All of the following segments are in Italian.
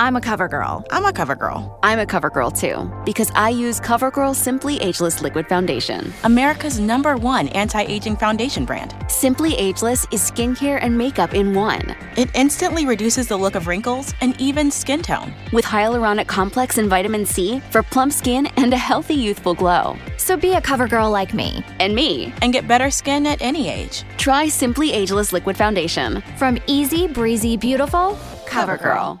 I'm a cover girl. I'm a cover girl. I'm a cover girl too, because I use CoverGirl Simply Ageless Liquid Foundation. America's number one anti aging foundation brand. Simply Ageless is skincare and makeup in one. It instantly reduces the look of wrinkles and even skin tone. With hyaluronic complex and vitamin C for plump skin and a healthy youthful glow. So be a cover girl like me. And me. And get better skin at any age. Try Simply Ageless Liquid Foundation. From easy, breezy, beautiful, CoverGirl.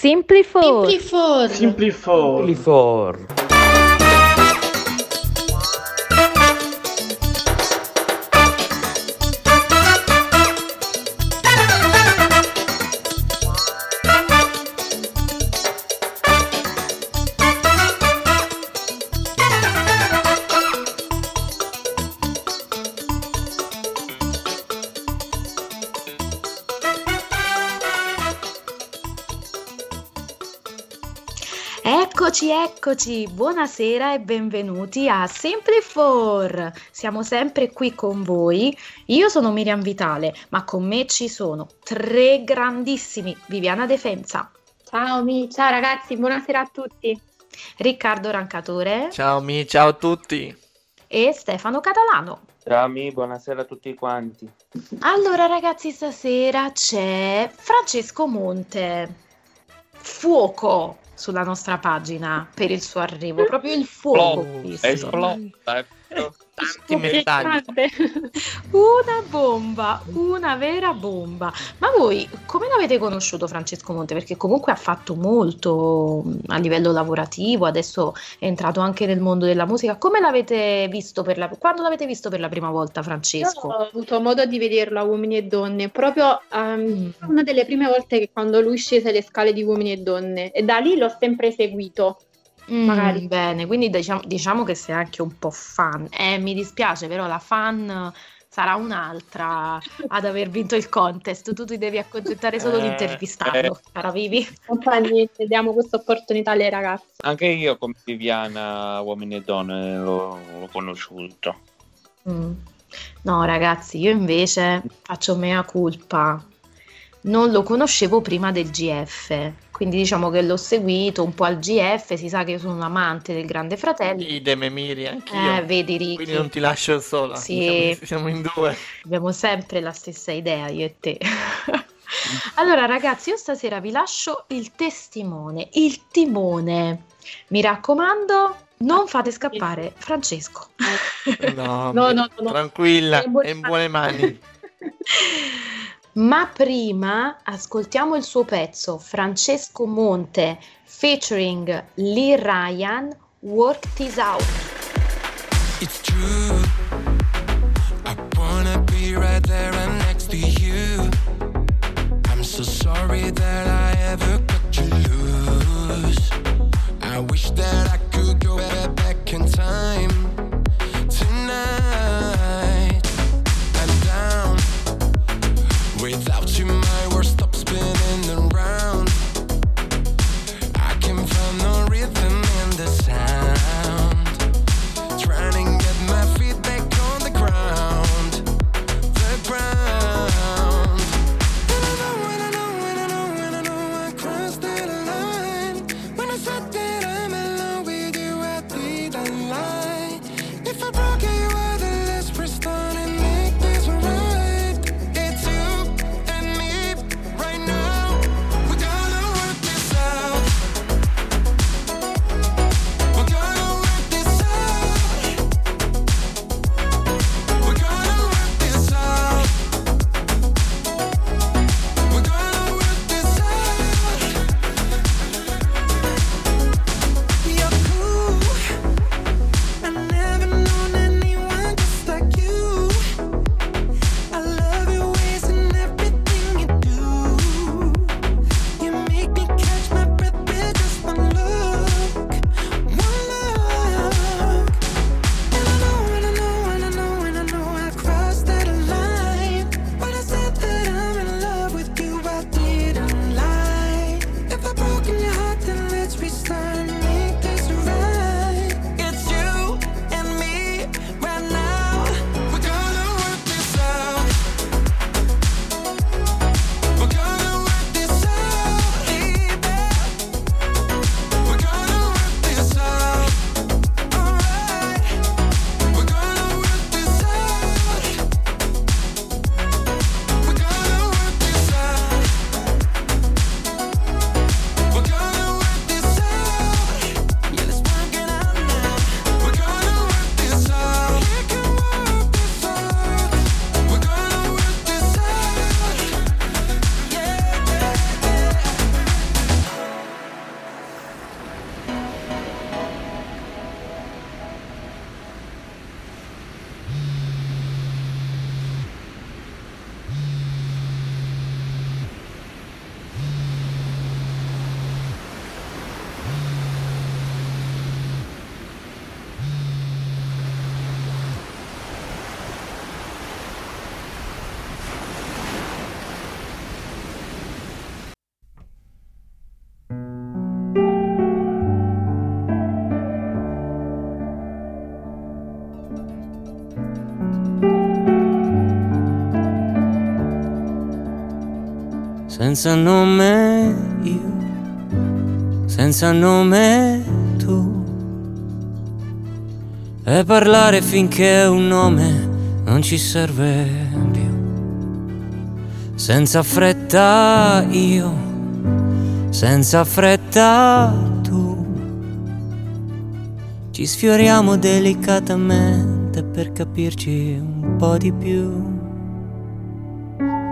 Simply for. Simply for. Eccoci, eccoci, buonasera e benvenuti a Simply For. Siamo sempre qui con voi. Io sono Miriam Vitale, ma con me ci sono tre grandissimi. Viviana Defensa. Ciao Mi, ciao ragazzi, buonasera a tutti. Riccardo Rancatore. Ciao Mi, ciao a tutti. E Stefano Catalano. Ciao Mi, buonasera a tutti quanti. Allora ragazzi, stasera c'è Francesco Monte. Fuoco sulla nostra pagina per il suo arrivo, proprio il fuoco. È esplosa, tanti messaggi. Una bomba, una vera bomba. Ma voi come l'avete conosciuto Francesco Monte? Perché comunque ha fatto molto a livello lavorativo, adesso è entrato anche nel mondo della musica. Come l'avete visto per la quando l'avete visto per la prima volta, Francesco? Io ho avuto modo di vederlo a Uomini e Donne, proprio um, una delle prime volte che quando lui scese le scale di Uomini e Donne e da lì l'ho sempre seguito. Mm, magari bene, quindi diciamo, diciamo, che sei anche un po' fan. Eh, mi dispiace, però la fan sarà un'altra ad aver vinto il contest. Tu ti devi accontentare solo Eh, di intervistarlo, eh. cara Vivi. Niente, diamo questa opportunità alle ragazze. Anche io come Viviana, uomini e donne, l'ho, l'ho conosciuto. Mm. No, ragazzi, io invece faccio mea culpa. Non lo conoscevo prima del GF, quindi diciamo che l'ho seguito un po' al GF, si sa che io sono un amante del Grande Fratello. Idem Emiri, anch'io. Eh, vedi Ricky, Quindi non ti lascio sola. Sì. Siamo, siamo in due. abbiamo sempre la stessa idea, io e te. Allora, ragazzi, io stasera vi lascio il testimone, il timone. Mi raccomando, non fate scappare Francesco. No, No, no, no. tranquilla, in è in buone mani. Ma prima ascoltiamo il suo pezzo, Francesco Monte featuring Lee Ryan, Work This Out. It's true. I wanna be right there and next to you. I'm so sorry that I ever cut you loose. I wish that I could go ba- back in time senza nome io, senza nome tu. E parlare finché un nome non ci serve più. Senza fretta io, senza fretta tu. Ci sfioriamo delicatamente per capirci un po' di più.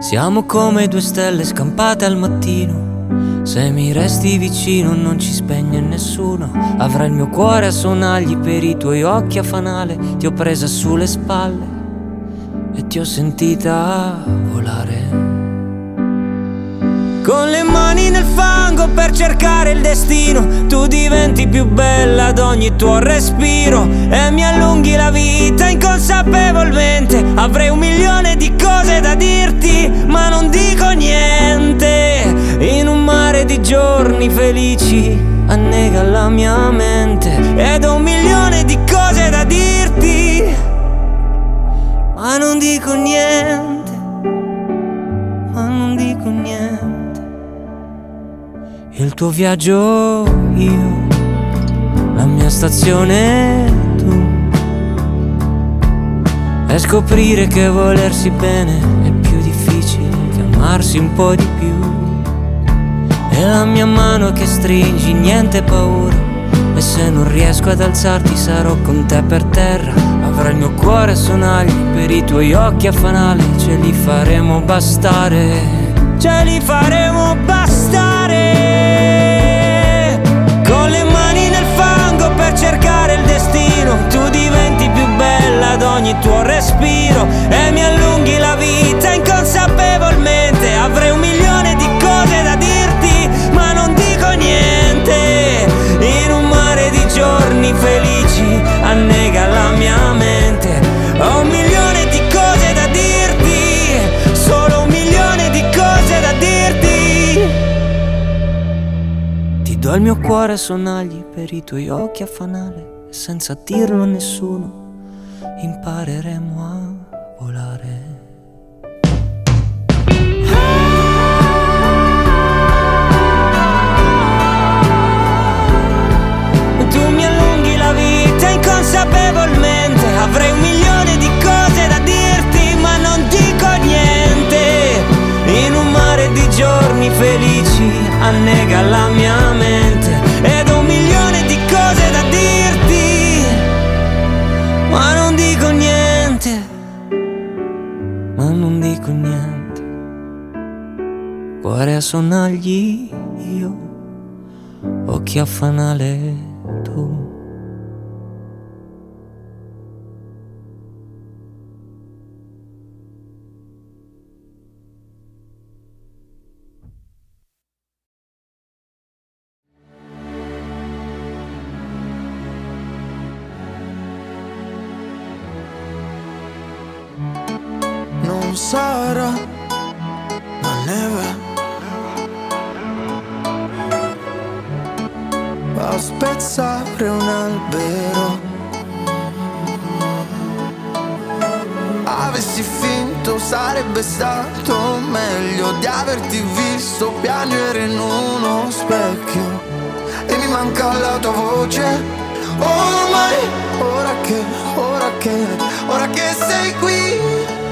Siamo come due stelle scampate al mattino. Se mi resti vicino non ci spegne nessuno. Avrai il mio cuore a sonagli per i tuoi occhi a fanale. Ti ho presa sulle spalle e ti ho sentita volare. Con le mani nel fango per cercare il destino, tu diventi più bella ad ogni tuo respiro e mi allunghi la vita inconsapevolmente. Avrei un milione di cose da dirti, ma non dico niente. In un mare di giorni felici annega la mia mente ed ho un milione di cose da dirti, ma non dico niente, Il tuo viaggio io, la mia stazione tu. E scoprire che volersi bene è più difficile che amarsi un po' di più. E la mia mano che stringi, niente paura. E se non riesco ad alzarti sarò con te per terra. Avrai il mio cuore a sonagli per i tuoi occhi a fanale. Ce li faremo bastare, ce li faremo bastare. Con le mani nel fango per cercare il destino. Tu diventi più bella ad ogni tuo respiro. E mi allunghi la vita mio cuore sonagli per i tuoi occhi a fanale. Senza dirlo a nessuno impareremo a volare. Tu mi allunghi la vita inconsapevolmente Avrei un milione di cose da dirti ma non dico niente In un mare di giorni felici annega la mia mente Cuore a sonagli io Occhi a fanale tu spezzare un albero. Avessi finto sarebbe stato meglio di averti visto piangere in uno specchio. E mi manca la tua voce. Ormai ora che ora che ora che sei qui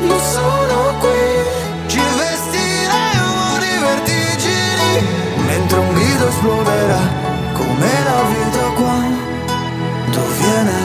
io sono qui. Ci vestiremo di vertigini mentre un grido esploderà vita quando viene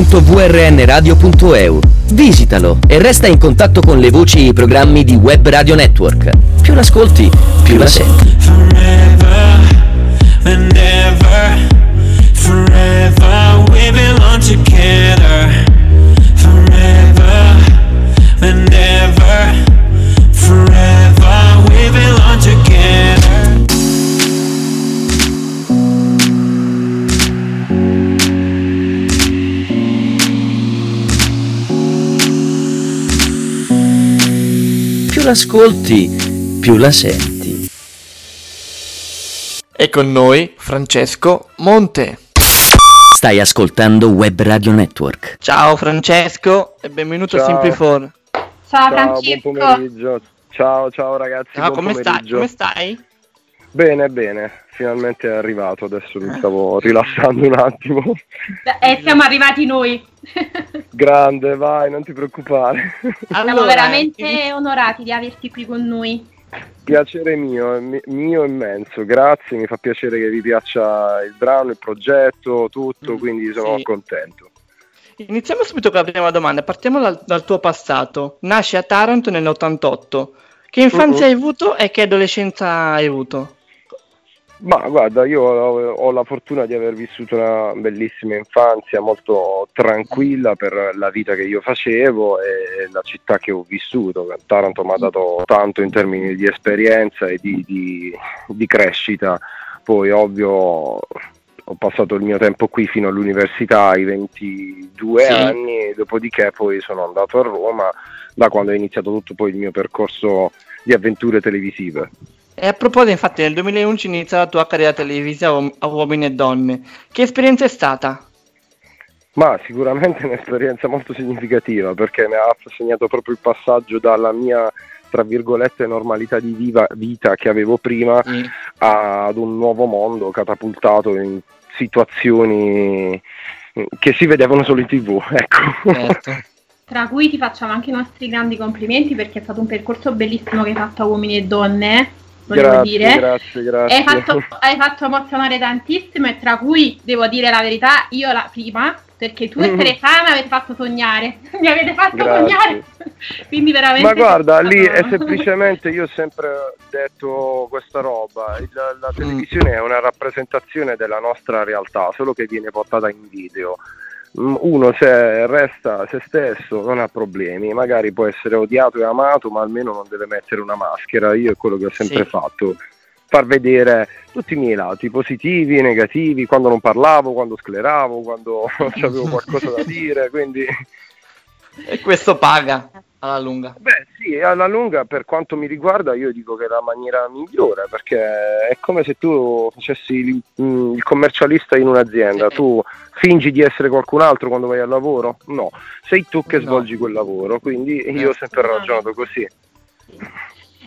www.vrnradio.eu. Visitalo e resta in contatto con le voci e i programmi di Web Radio Network. Più l'ascolti, più la senti. and ever. Forever, we belong together. L'ascolti, più la senti. E con noi Francesco Monte. Stai ascoltando Web Radio Network. Ciao Francesco e benvenuto Ciao. a Simplifor. Ciao, Ciao, Francesco. buon pomeriggio. Ciao, ciao ragazzi. Ciao, buon come stai? Come stai? Bene, bene. Finalmente è arrivato. Adesso mi stavo rilassando un attimo. E Eh, siamo arrivati noi. Grande, vai, non ti preoccupare. Siamo veramente onorati di averti qui con noi. Piacere mio, mio immenso. Grazie, mi fa piacere che vi piaccia il brano, il progetto, tutto, quindi sono Mm, sì. contento. Iniziamo subito con la prima domanda. Partiamo dal, dal tuo passato. Nasci a Taranto nell'88. Che infanzia Mhm. hai avuto e che adolescenza hai avuto? Ma guarda, io ho, la fortuna di aver vissuto una bellissima infanzia molto tranquilla per la vita che io facevo e la città che ho vissuto. Taranto mi ha dato tanto in termini di esperienza e di, di- di crescita. Poi ovvio ho passato il mio tempo qui fino all'università, ai 22 Sì. anni, e dopodiché poi sono andato a Roma da quando è iniziato tutto poi il mio percorso di avventure televisive. E a proposito, infatti, nel 2011 inizia la tua carriera televisiva a a Uomini e Donne. Che esperienza è stata? Ma sicuramente è un'esperienza molto significativa perché mi ha segnato proprio il passaggio dalla mia, tra virgolette, normalità di viva- vita che avevo prima ad un nuovo mondo catapultato in situazioni che si vedevano solo in tv. Ecco. Certo. Tra cui ti facciamo anche i nostri grandi complimenti perché è stato un percorso bellissimo che hai fatto a uomini e donne, volevo grazie, dire. grazie, grazie. Hai fatto, hai fatto emozionare tantissimo e tra cui, devo dire la verità, io la prima, perché tu e Mhm. Teresa mi avete fatto sognare, mi avete fatto Grazie. sognare, quindi veramente... Ma guarda, lì è semplicemente, io ho sempre detto questa roba, il- la televisione è una rappresentazione della nostra realtà, solo che viene portata in video. Mm, Uno se resta se stesso non ha problemi, magari può essere odiato e amato, ma almeno non deve mettere una maschera. Io è quello che ho sempre Sì. fatto, far vedere tutti i miei lati, positivi e negativi, quando non parlavo, quando scleravo, quando avevo qualcosa da dire, quindi... E questo paga alla lunga. Beh sì, alla lunga per quanto mi riguarda io dico che è la maniera migliore perché è come se tu facessi il, mm, il commercialista in un'azienda, tu fingi di essere qualcun altro quando vai al lavoro? No, sei tu che svolgi quel lavoro, quindi io ho sempre ragionato così.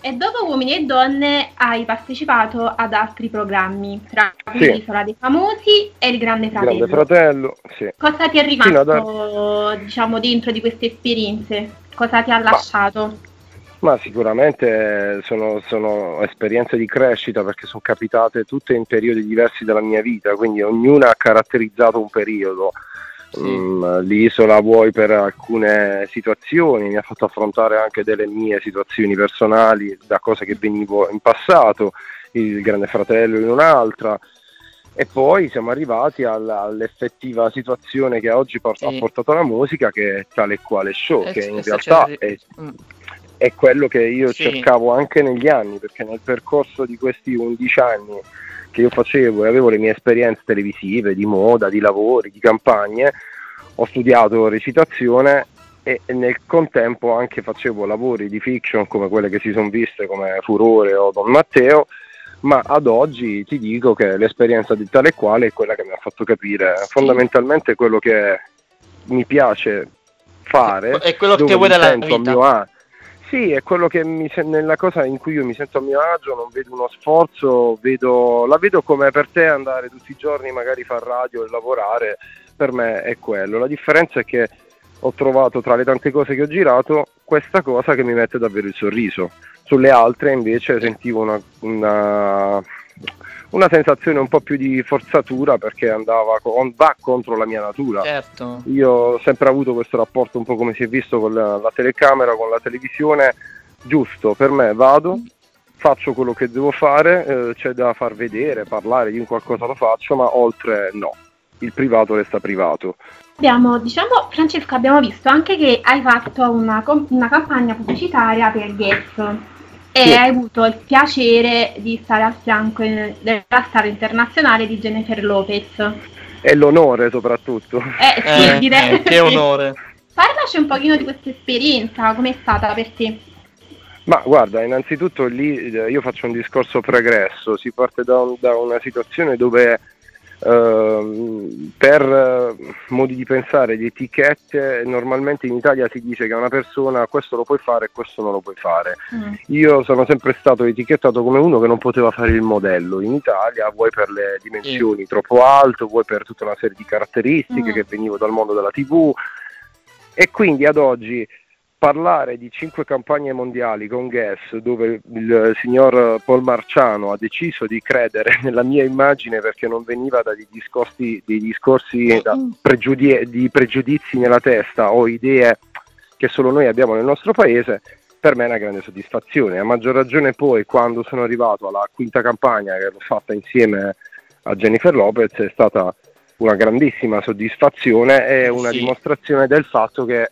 E dopo Uomini e Donne hai partecipato ad altri programmi, tra cui Sì. l'Isola dei Famosi e il Grande Fratello. Grande fratello, sì. Cosa ti è rimasto, diciamo, dentro di queste esperienze? Cosa ti ha lasciato? Ma sicuramente sono, sono esperienze di crescita perché sono capitate tutte in periodi diversi della mia vita, quindi ognuna ha caratterizzato un periodo. Mm, l'isola vuoi per alcune situazioni, mi ha fatto affrontare anche delle mie situazioni personali da cose che venivo in passato, il Grande Fratello in un'altra. E poi siamo arrivati alla- all'effettiva situazione che oggi port- ha portato la musica, che è tale e quale show, Eh, che sì, in realtà c'è- è, Mm. è quello che io Sì. cercavo anche negli anni, perché nel percorso di questi 11 anni che io facevo e avevo le mie esperienze televisive, di moda, di lavori, di campagne, ho studiato recitazione e nel contempo anche facevo lavori di fiction come quelle che si sono viste come Furore o Don Matteo, ma ad oggi ti dico che l'esperienza di tale e quale è quella che mi ha fatto capire fondamentalmente quello che mi piace fare È quello che vuoi dalla vita. mio a- Sì, è quello che mi nella cosa in cui io mi sento a mio agio, non vedo uno sforzo, vedo, la vedo come per te andare tutti i giorni magari far radio e lavorare, per me è quello. La differenza è che ho trovato tra le tante cose che ho girato questa cosa che mi mette davvero il sorriso. Sulle altre invece sentivo una, una una sensazione un po' più di forzatura perché andava con, va contro la mia natura. Certo. Io ho sempre avuto questo rapporto un po' come si è visto con la, la telecamera, con la televisione, giusto, per me vado, faccio quello che devo fare, eh, c'è da far vedere, parlare di un qualcosa lo faccio, ma oltre no. Il privato resta privato. Abbiamo, diciamo, Francesco, abbiamo visto anche che hai fatto una, una campagna pubblicitaria per Guess e Sì. hai avuto il piacere di stare al fianco eh, della star internazionale di Jennifer Lopez. E l'onore soprattutto. Eh, sì, Eh, direi. eh, che onore. Parlaci un pochino di questa esperienza, com'è stata per te? Ma guarda, innanzitutto lì eh, io faccio un discorso pregresso, si parte da, un- da una situazione dove ehm, per eh, modi di pensare, di etichette, normalmente in Italia si dice che una persona questo lo puoi fare e questo non lo puoi fare. Io sono sempre stato etichettato come uno che non poteva fare il modello in Italia, vuoi per le dimensioni troppo alto, vuoi per tutta una serie di caratteristiche Mm. che venivo dal mondo della TV e quindi ad oggi parlare di cinque campagne mondiali con Guess dove il signor Paul Marciano ha deciso di credere nella mia immagine perché non veniva da dei discorsi, dei discorsi da pregiudi- di pregiudizi nella testa o idee che solo noi abbiamo nel nostro paese, per me è una grande soddisfazione. A maggior ragione poi quando sono arrivato alla quinta campagna che l'ho fatta insieme a Jennifer Lopez è stata una grandissima soddisfazione e una Sì. dimostrazione del fatto che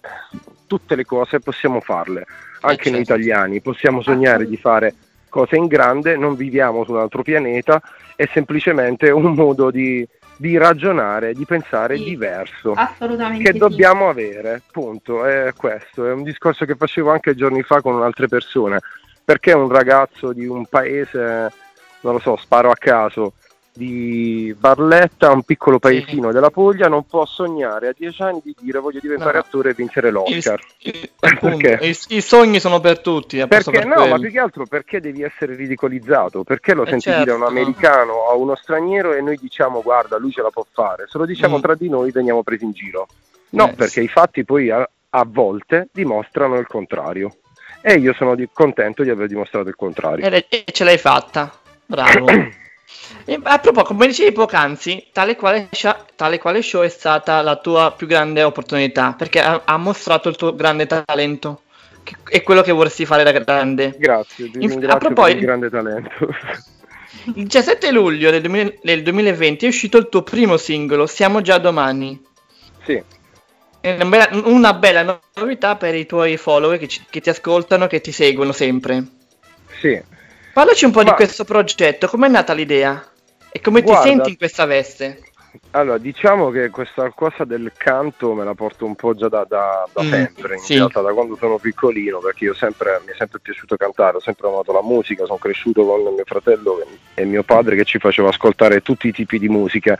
tutte le cose possiamo farle, anche noi certo. italiani, possiamo sognare di fare cose in grande, non viviamo su un altro pianeta, è semplicemente un modo di, di ragionare, di pensare diverso Assolutamente che sì. dobbiamo avere, punto, è questo, è un discorso che facevo anche giorni fa con altre persone, perché un ragazzo di un paese, non lo so, sparo a caso, di Barletta, un piccolo paesino della Puglia, non può sognare a dieci anni di dire voglio diventare No. attore e vincere l'Oscar. I, i sogni sono per tutti. apposta Perché per no, quello. ma più che altro perché devi essere ridicolizzato? Perché lo Eh, senti certo. dire a un americano o a uno straniero e noi diciamo guarda, lui ce la può fare. Se lo diciamo Mm. tra di noi veniamo presi in giro. No, Eh, perché i fatti poi a, a volte dimostrano il contrario. E io sono di- contento di aver dimostrato il contrario. E, e ce l'hai fatta. Bravo. E a proposito, come dicevi poc'anzi, tale quale, sha- tale quale show è stata la tua più grande opportunità, perché ha, ha mostrato il tuo grande talento, che è quello che vorresti fare da grande. Grazie, ti Inf- a proposito- il grande talento. Il 17 luglio del, 2000 del 2020 è uscito il tuo primo singolo, Siamo già domani. Sì. È una bella, una bella no- novità per i tuoi follower che, ci- che ti ascoltano, che ti seguono sempre. Sì. Parlaci un po' Ma- di questo progetto, com'è nata l'idea? E come Guarda- ti senti in questa veste? Allora, diciamo che questa cosa del canto me la porto un po' già da, da- da Mm, sempre, in sì. realtà da quando sono piccolino, perché io sempre, mi è sempre piaciuto cantare, ho sempre amato la musica, sono cresciuto con mio fratello e mio padre che ci faceva ascoltare tutti i tipi di musica.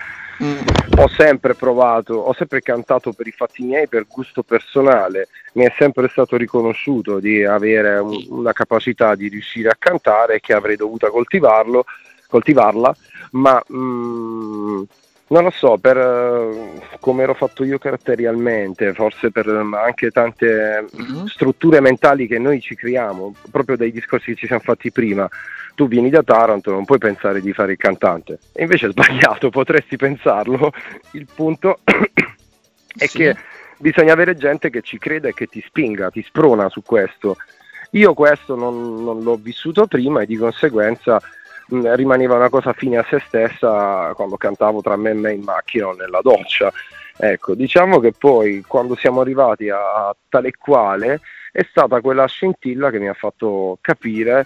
Ho sempre provato, ho sempre cantato per i fatti miei, per gusto personale, mi è sempre stato riconosciuto di avere un- una capacità di riuscire a cantare e che avrei dovuto coltivarlo, coltivarla, ma mm, non lo so, per eh, come ero fatto io caratterialmente, forse per eh, anche tante mm, strutture mentali che noi ci creiamo, proprio dai discorsi che ci siamo fatti prima. Tu vieni da Taranto, non puoi pensare di fare il cantante. E invece è sbagliato, potresti pensarlo. Il punto è che bisogna avere gente che ci creda e che ti spinga, ti sprona su questo. Io questo non, non l'ho vissuto prima e di conseguenza mh, rimaneva una cosa fine a se stessa quando cantavo tra me e me in macchina o nella doccia. Ecco, diciamo che poi quando siamo arrivati a, tale quale è stata quella scintilla che mi ha fatto capire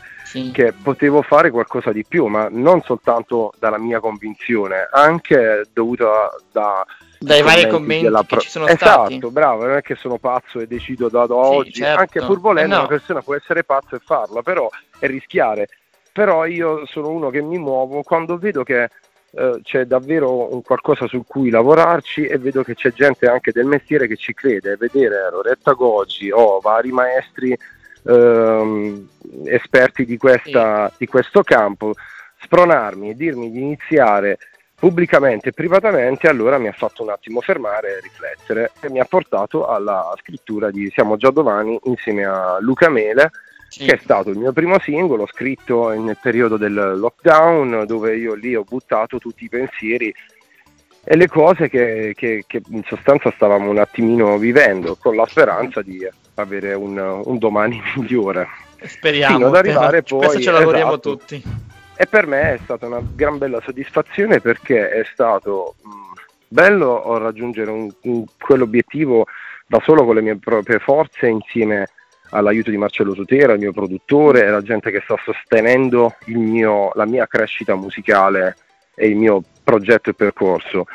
che potevo fare qualcosa di più, ma non soltanto dalla mia convinzione, anche dovuta da Dai vari commenti della che ci sono esatto, stati. bravo, non è che sono pazzo e decido da, da oggi, certo. anche pur volendo Eh no. una persona può essere pazza e farla, però è rischiare. Però io sono uno che mi muovo quando vedo che eh, c'è davvero un qualcosa su cui lavorarci e vedo che c'è gente anche del mestiere che ci crede. Vedere Loretta Goggi o vari maestri ehm, esperti di, questa, di questo campo spronarmi e dirmi di iniziare pubblicamente e privatamente, allora mi ha fatto un attimo fermare e riflettere e mi ha portato alla scrittura di Siamo già domani insieme a Luca Mele che è stato il mio primo singolo scritto nel periodo del lockdown, dove io lì ho buttato tutti i pensieri e le cose che, che- che in sostanza stavamo un attimino vivendo, con la speranza di avere un, un domani migliore. Speriamo. Fino ad arrivare per- questo poi, ce lavoriamo esatto. tutti. E per me è stata una gran bella soddisfazione perché è stato mh, bello raggiungere un- un- quell'obiettivo da solo con le mie proprie forze insieme all'aiuto di Marcello Sotera, il mio produttore e la gente che sta sostenendo il mio- la mia crescita musicale e il mio progetto e percorso.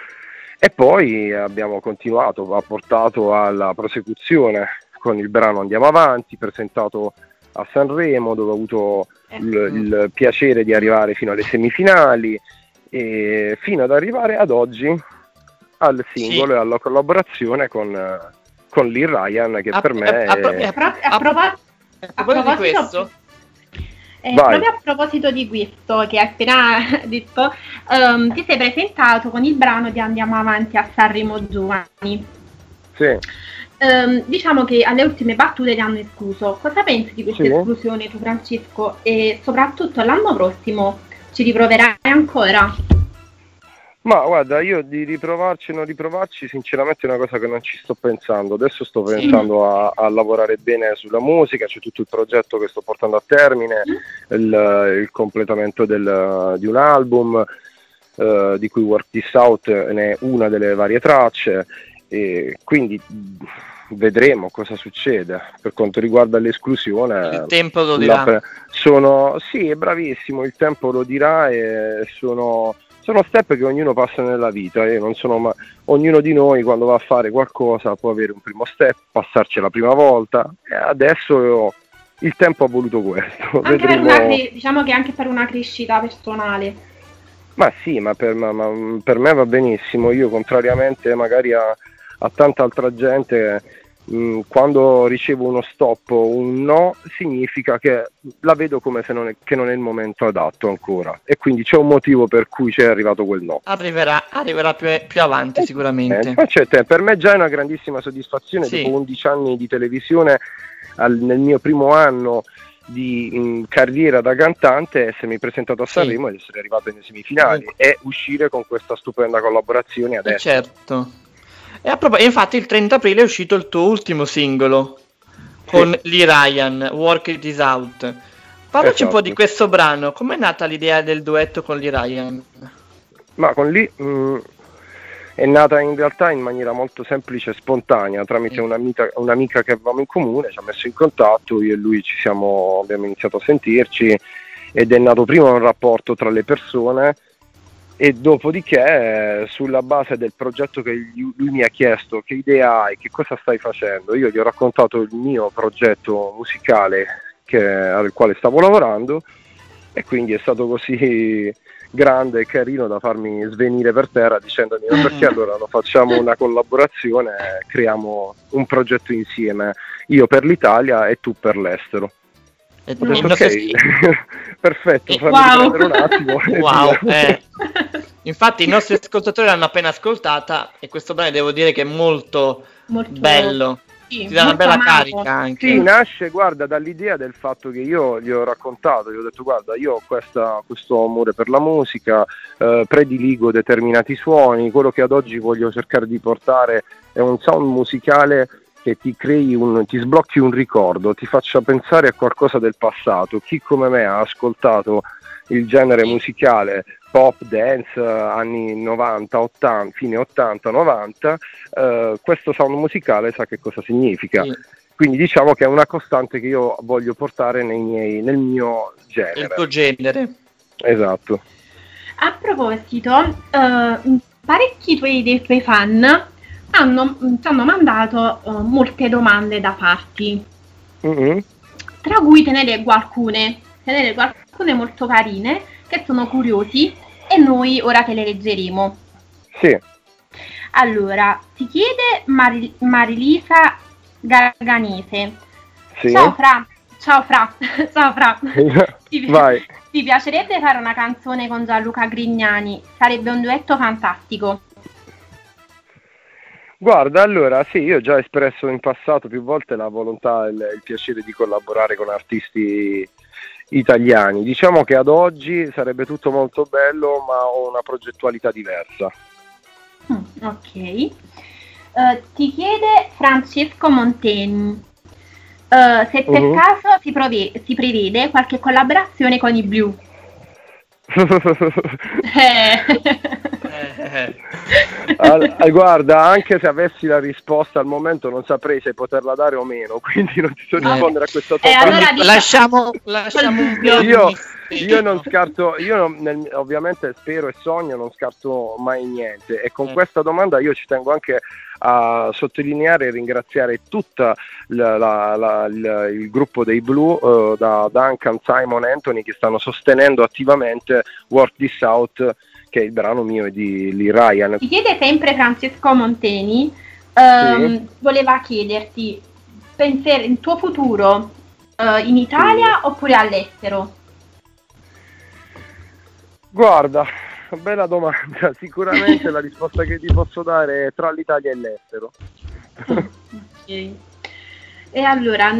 E poi abbiamo continuato, ha portato alla prosecuzione con il brano Andiamo Avanti, presentato a Sanremo dove ho avuto il, il piacere di arrivare fino alle semifinali. E fino ad arrivare ad oggi al singolo e alla collaborazione con, con Lee Ryan che A- per me a- a- è... A, pro- a propo- A proposito di questo, eh, proprio a proposito di questo che hai appena detto, ehm, ti sei presentato con il brano di Andiamo avanti a Sanremo Giovani. Sì. Ehm, diciamo che alle ultime battute ti hanno escluso. Cosa pensi di questa Sì. esclusione tu Francesco? E soprattutto l'anno prossimo ci riproverai ancora? Ma guarda, io di riprovarci o non riprovarci, sinceramente è una cosa che non ci sto pensando. Adesso sto pensando a, a lavorare bene sulla musica, c'è tutto il progetto che sto portando a termine, il, il completamento del- di un album, eh, di cui Work This Out ne è una delle varie tracce, e quindi mh, vedremo cosa succede. Per quanto riguarda l'esclusione, il tempo lo dirà. pre- sono, sì, è bravissimo, il tempo lo dirà e sono, sono step che ognuno passa nella vita. Io non sono ma- ognuno di noi quando va a fare qualcosa può avere un primo step, passarci la prima volta e adesso il tempo ha voluto questo. Anche per Vedremo- una cre- diciamo che anche per una crescita personale. Ma sì, ma per, ma- ma per me va benissimo. Io, contrariamente magari a, a tanta altra gente, mh, quando ricevo uno stop o un no, significa che la vedo come se non è, che non è il momento adatto ancora. E quindi c'è un motivo per cui c'è arrivato quel no. Arriverà, arriverà più, più avanti sicuramente. Eh, c'è te. Per me già è una grandissima soddisfazione Sì. dopo 11 anni di televisione, al- nel mio primo anno di carriera da cantante, essermi presentato a Sanremo ed essere arrivato nelle semifinali e uscire con questa stupenda collaborazione Eh, adesso. certo. E e infatti il 30 aprile è uscito il tuo ultimo singolo con Lee Ryan, Work It Is Out. Parlaci un po' Esatto. di questo brano, com'è nata l'idea del duetto con Lee Ryan? Ma con lì mh, è nata in realtà in maniera molto semplice e spontanea, tramite un'amica, un'amica che avevamo in comune, ci ha messo in contatto, io e lui ci siamo, abbiamo iniziato a sentirci ed è nato prima un rapporto tra le persone e dopodiché eh, sulla base del progetto che lui mi ha chiesto che idea hai, che cosa stai facendo, io gli ho raccontato il mio progetto musicale che- al quale stavo lavorando e quindi è stato così grande e carino da farmi svenire per terra dicendomi ma perché allora non facciamo una collaborazione creiamo un progetto insieme, io per l'Italia e tu per l'estero. Ho detto il nostro ok, perfetto, fammi Wow. un attimo. Wow, eh. Infatti i nostri ascoltatori l'hanno appena ascoltata e questo brano devo dire che è molto, Molto- bello. sì, Ti dà una bella amato. carica anche. Sì, nasce, guarda, dall'idea del fatto che io gli ho raccontato, gli ho detto guarda, io ho questa- questo amore per la musica, eh, prediligo determinati suoni, quello che ad oggi voglio cercare di portare è un sound musicale che ti crei un, ti sblocchi un ricordo, ti faccia pensare a qualcosa del passato. Chi come me ha ascoltato il genere musicale pop, dance, eh, anni 90, 80, fine 80, 90, eh, questo sound musicale sa che cosa significa. Quindi diciamo che è una costante che io voglio portare nei miei- nel mio Il genere. tuo genere. Esatto. A proposito, eh, parecchi tuoi, dei tuoi fan hanno, ti hanno mandato eh, molte domande da farti, Mhm. tra cui te ne leggo alcune, te ne leggo alcune molto carine che sono curiosi e noi ora te le leggeremo. Sì. Allora, ti chiede Mari- Marilisa Garganese. Sì. Ciao Fra, ciao Fra, ciao Fra. Ti, Vai. ti piacerebbe fare una canzone con Gianluca Grignani? Sarebbe un duetto fantastico. Guarda, allora sì, io ho già espresso in passato più volte la volontà e il, il piacere di collaborare con artisti italiani. Diciamo che ad oggi sarebbe tutto molto bello, ma ho una progettualità diversa. Mm, ok. Eh, ti chiede Francesco Monteni eh, se per Mhm. caso si, prove- si prevede qualche collaborazione con i blu. Eh. Al- al- guarda, anche se avessi la risposta al momento non saprei se poterla dare o meno, quindi non ti so rispondere a questa Eh, domanda. allora dici- Lasciamo, lasciamo io. Io non scarto, io non- nel- ovviamente spero e sogno, non scarto mai niente e con Eh. questa domanda io ci tengo anche a sottolineare e ringraziare tutto il, il gruppo dei Blue, eh, da Duncan, Simon, Anthony che stanno sostenendo attivamente Work This Out che è il brano mio e di Lee Ryan. Ti chiede sempre Francesco Monteni, ehm, voleva chiederti, penser- il tuo futuro eh, in Italia oppure all'estero? Guarda, bella domanda, sicuramente la risposta che ti posso dare è tra l'Italia e l'estero. Ok. E allora,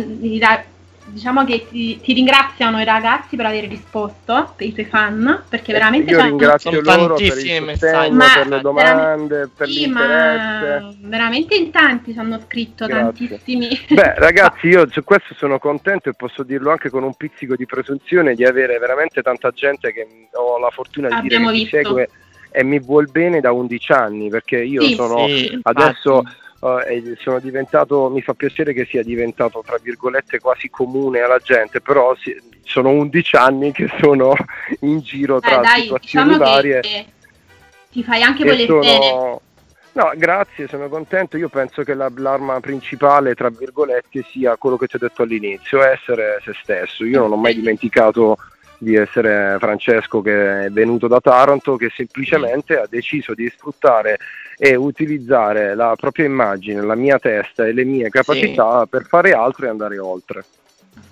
diciamo che ti, ti ringraziano i ragazzi per aver risposto, per i tuoi fan, perché veramente Io ringrazio Sono loro per il tantissimi sostegno, messaggi. Ma per le domande, per Sì, l'interesse. ma veramente in tanti ci hanno scritto, Grazie. tantissimi. Beh, ragazzi, io su questo sono contento e posso dirlo anche con un pizzico di presunzione di avere veramente tanta gente che ho la fortuna di Abbiamo dire che mi segue e mi vuol bene da 11 anni, perché io Sì. sono Sì, adesso infatti. Sono diventato, mi fa piacere che sia diventato tra virgolette quasi comune alla gente, però si- sono 11 anni che sono in giro tra Eh, dai, situazioni diciamo varie. che ti fai anche voler sono-. No, grazie, sono contento. Io penso che la- l'arma principale, tra virgolette, sia quello che ti ho detto all'inizio, essere se stesso. Io non ho mai dimenticato di essere Francesco che è venuto da Taranto, che semplicemente ha deciso di sfruttare e utilizzare la propria immagine, la mia testa e le mie capacità per fare altro e andare oltre.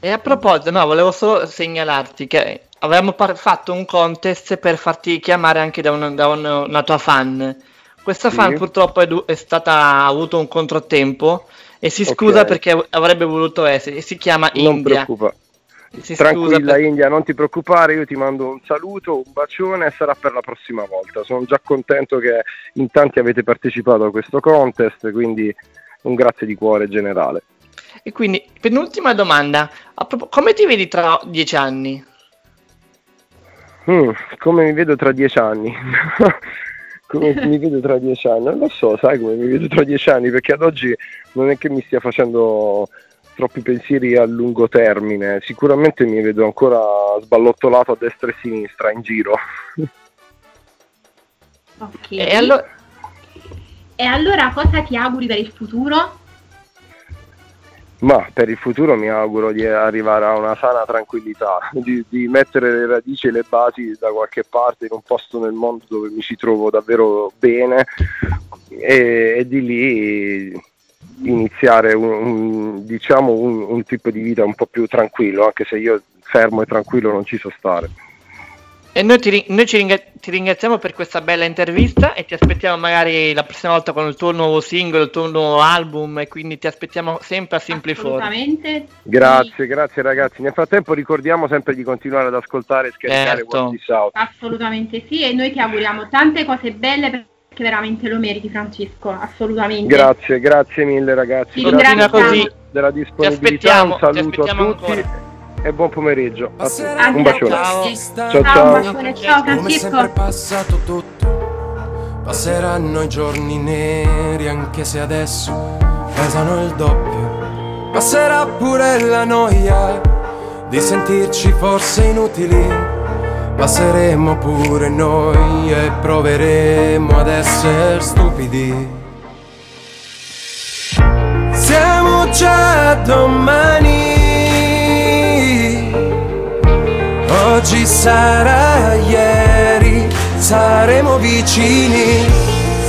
E a proposito, no, volevo solo segnalarti che avevamo par- fatto un contest per farti chiamare anche da, un- da un- una tua fan. Questa Sì. fan purtroppo è, du- è stata, ha avuto un controtempo e si scusa Ok. perché avrebbe voluto essere, si chiama Non India. preoccupa. Si Tranquilla per- India, non ti preoccupare, io ti mando un saluto, un bacione e sarà per la prossima volta. Sono già contento che in tanti avete partecipato a questo contest, quindi un grazie di cuore generale. E quindi, penultima domanda, come ti vedi tra dieci anni? Mm, come mi vedo tra dieci anni? come mi vedo tra dieci anni? Non lo so, sai come mi vedo tra dieci anni, perché ad oggi non è che mi stia facendo troppi pensieri a lungo termine, sicuramente mi vedo ancora sballottolato a destra e a sinistra in giro. Ok. E allora, E allora cosa ti auguri per il futuro? Ma per il futuro mi auguro di arrivare a una sana tranquillità, di, di mettere le radici e le basi da qualche parte in un posto nel mondo dove mi ci trovo davvero bene e, e di lì iniziare un, un- diciamo un, un tipo di vita un po' più tranquillo, anche se io fermo e tranquillo non ci so stare. e noi, ti, noi ci ringa- ti ringraziamo per questa bella intervista e ti aspettiamo magari la prossima volta con il tuo nuovo singolo, il tuo nuovo album e quindi ti aspettiamo sempre a Simplifor. Assolutamente. Grazie, grazie ragazzi. Nel frattempo ricordiamo sempre di continuare ad ascoltare e scaricare Certo. Out. Assolutamente sì, e noi ti auguriamo tante cose belle perché veramente lo meriti Francesco, assolutamente. Grazie, grazie mille ragazzi. Ti Grazie ringraziamo. così. della disponibilità, un saluto a tutti ancora. e buon pomeriggio. A tutti. Un bacione. Ciao. Ciao Ciao, un ciao. bacione, ciao Come Francesco. passato tutto, passeranno i giorni neri anche se adesso pesano il doppio. Passerà pure la noia di sentirci forse inutili. Passeremo pure noi e proveremo ad essere stupidi. Siamo già domani. Oggi sarà ieri, saremo vicini,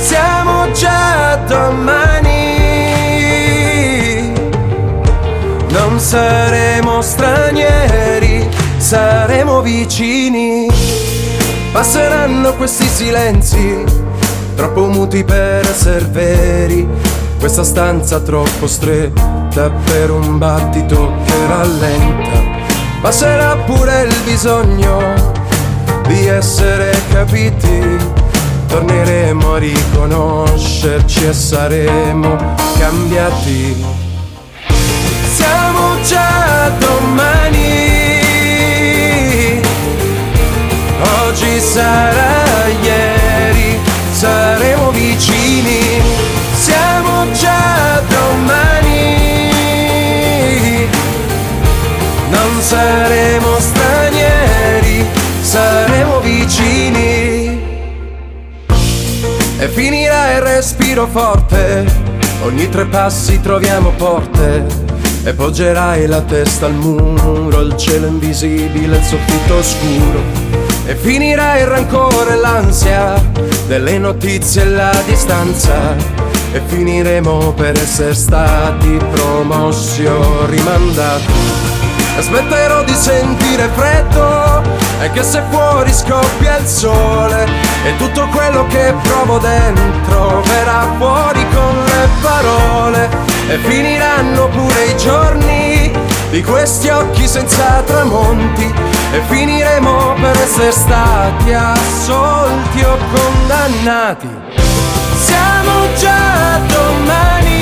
siamo già domani. Non saremo stranieri, saremo vicini. Passeranno questi silenzi, troppo muti per essere veri. Questa stanza troppo stretta per un battito che rallenta. Passerà pure il bisogno di essere capiti. Torneremo a riconoscerci e saremo cambiati. Siamo già domani. Sarà ieri, saremo vicini. Siamo già domani. Non saremo stranieri, saremo vicini. E finirà il respiro forte, ogni tre passi troviamo porte. E poggerai la testa al muro, il cielo invisibile, il soffitto oscuro. E finirà il rancore e l'ansia delle notizie e la distanza. E finiremo per essere stati promossi o rimandati. Smetterò di sentire freddo e che se fuori scoppia il sole e tutto quello che provo dentro verrà fuori con le parole e finiranno pure i giorni di questi occhi senza tramonti e finiremo per essere stati assolti o condannati. Siamo già domani.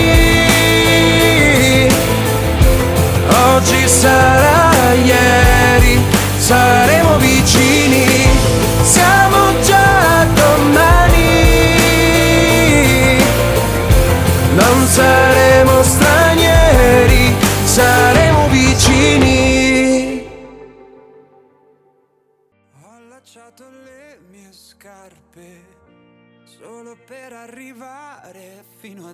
Oggi sarà ieri, saremo vicini, siamo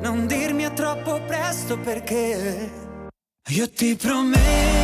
non dirmi è troppo presto perché io ti prometto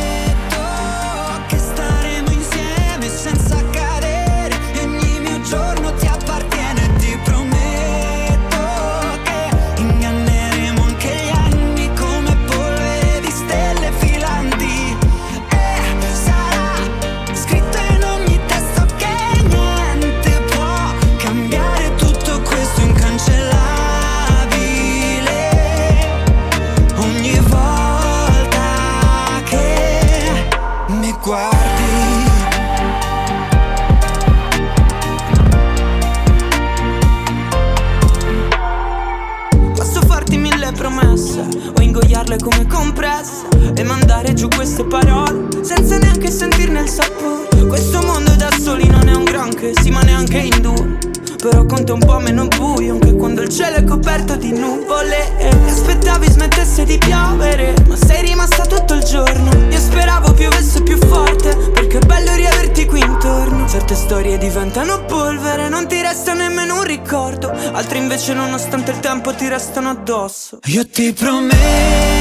e mandare giù queste parole senza neanche sentirne il sapore. Questo mondo da soli non è un granché, sì ma neanche in due. Però conta un po' meno buio anche quando il cielo è coperto di nuvole. E aspettavi smettesse di piovere, ma sei rimasta tutto il giorno. Io speravo piovesse più forte, perché è bello riaverti qui intorno. Certe storie diventano polvere, non ti resta nemmeno un ricordo. Altre invece, nonostante il tempo, ti restano addosso. Io ti prometto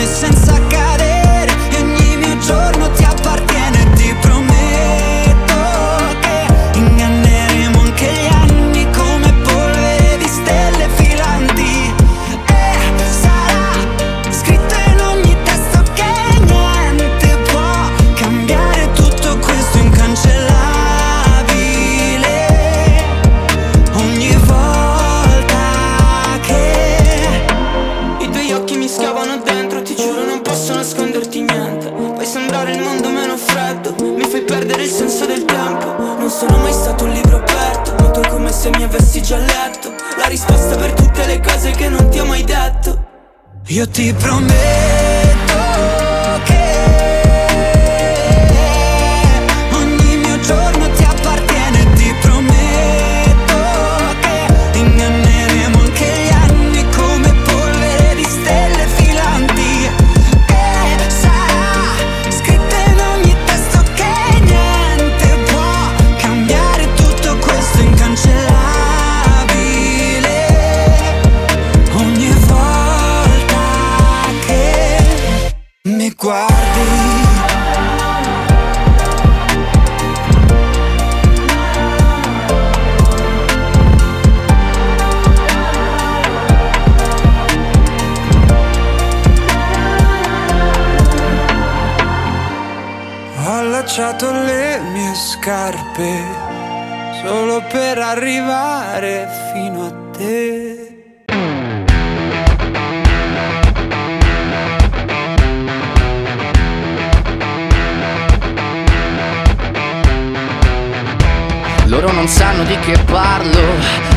insieme senza cadere. Io ti prometto Mi guardi lasciato le mie scarpe solo per arrivare fino a te. Loro non sanno di che parlo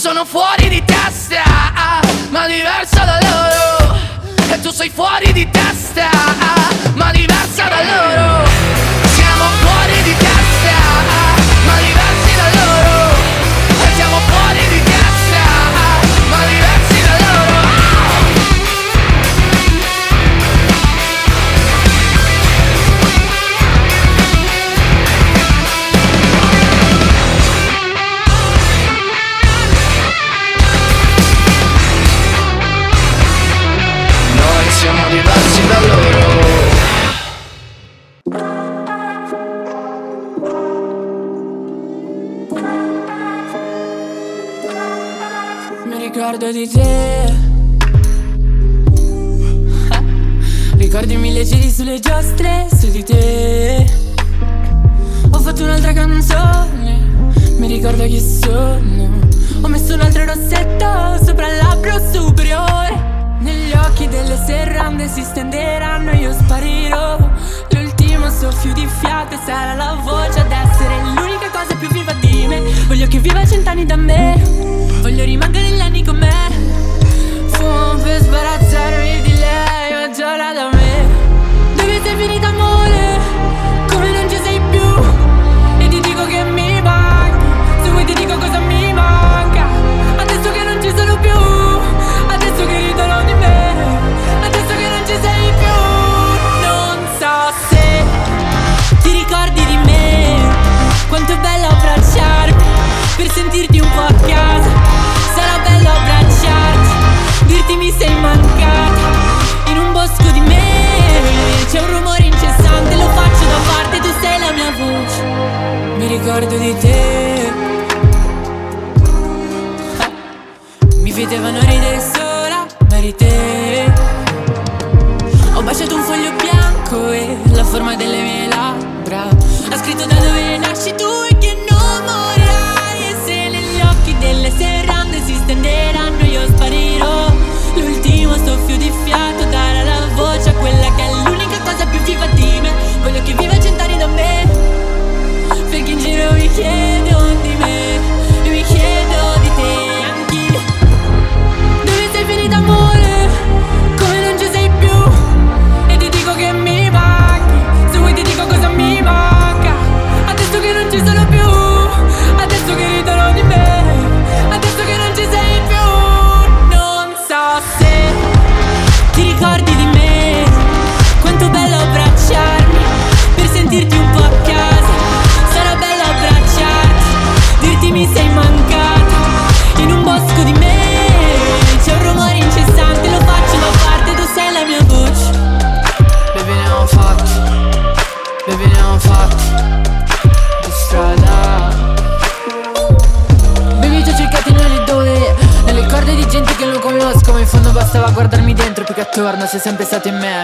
sono fuori di testa, ma diversa da loro. E tu sei fuori di testa, ma diversa da loro. Attorno sei sempre stato in me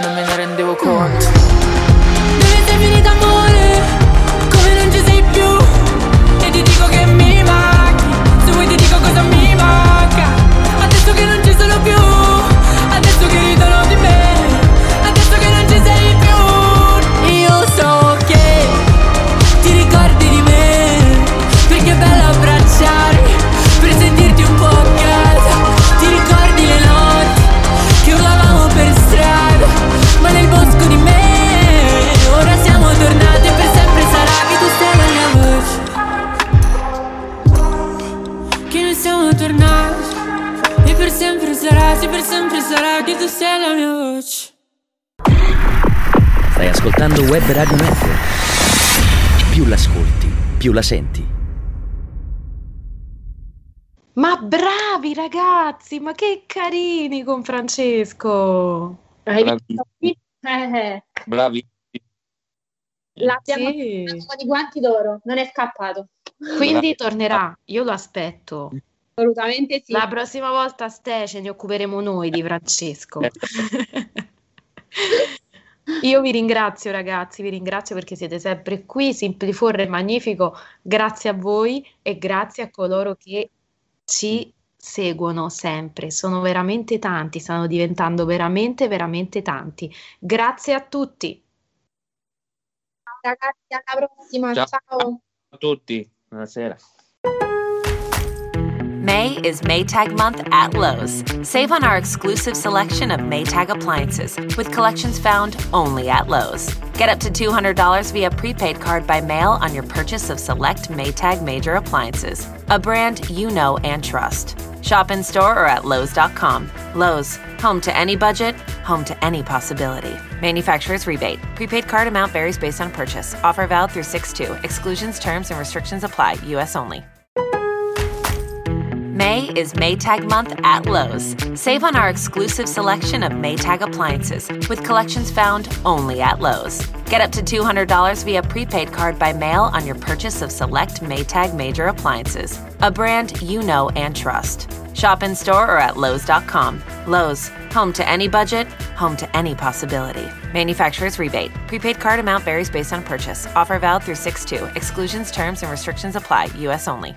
la senti. Ma bravi ragazzi, ma che carini con Francesco. Hai Bravi. visto? Eh, Bravi. l'abbiamo Sì. fatto con i guanti d'oro, non è scappato. Quindi tornerà, io lo aspetto. Assolutamente sì. La prossima volta, Ste, ce ne occuperemo noi di Francesco. Io vi ringrazio ragazzi, vi ringrazio perché siete sempre qui, Simplifor è magnifico, grazie a voi e grazie a coloro che ci seguono sempre, sono veramente tanti, stanno diventando veramente, veramente tanti. Grazie a tutti. Ragazzi, alla prossima, Ciao. ciao. a tutti. Buonasera. May is Maytag month at Lowe's. Save on our exclusive selection of Maytag appliances with collections found only at Lowe's. Get up to $200 via prepaid card by mail on your purchase of select Maytag major appliances, a brand you know and trust. Shop in store or at Lowe's.com. Lowe's, home to any budget, home to any possibility. Manufacturer's rebate. Prepaid card amount varies based on purchase. Offer valid through 6 2. Exclusions, terms, and restrictions apply. U.S. only. May is Maytag month at Lowe's. Save on our exclusive selection of Maytag appliances with collections found only at Lowe's. Get up to $200 via prepaid card by mail on your purchase of select Maytag major appliances, a brand you know and trust. Shop in store or at Lowe's.com. Lowe's, home to any budget, home to any possibility. Manufacturer's rebate. Prepaid card amount varies based on purchase. Offer valid through 6 2. Exclusions, terms, and restrictions apply. U.S. only.